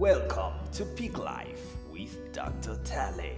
Welcome to Pig Life with Dr. Tally.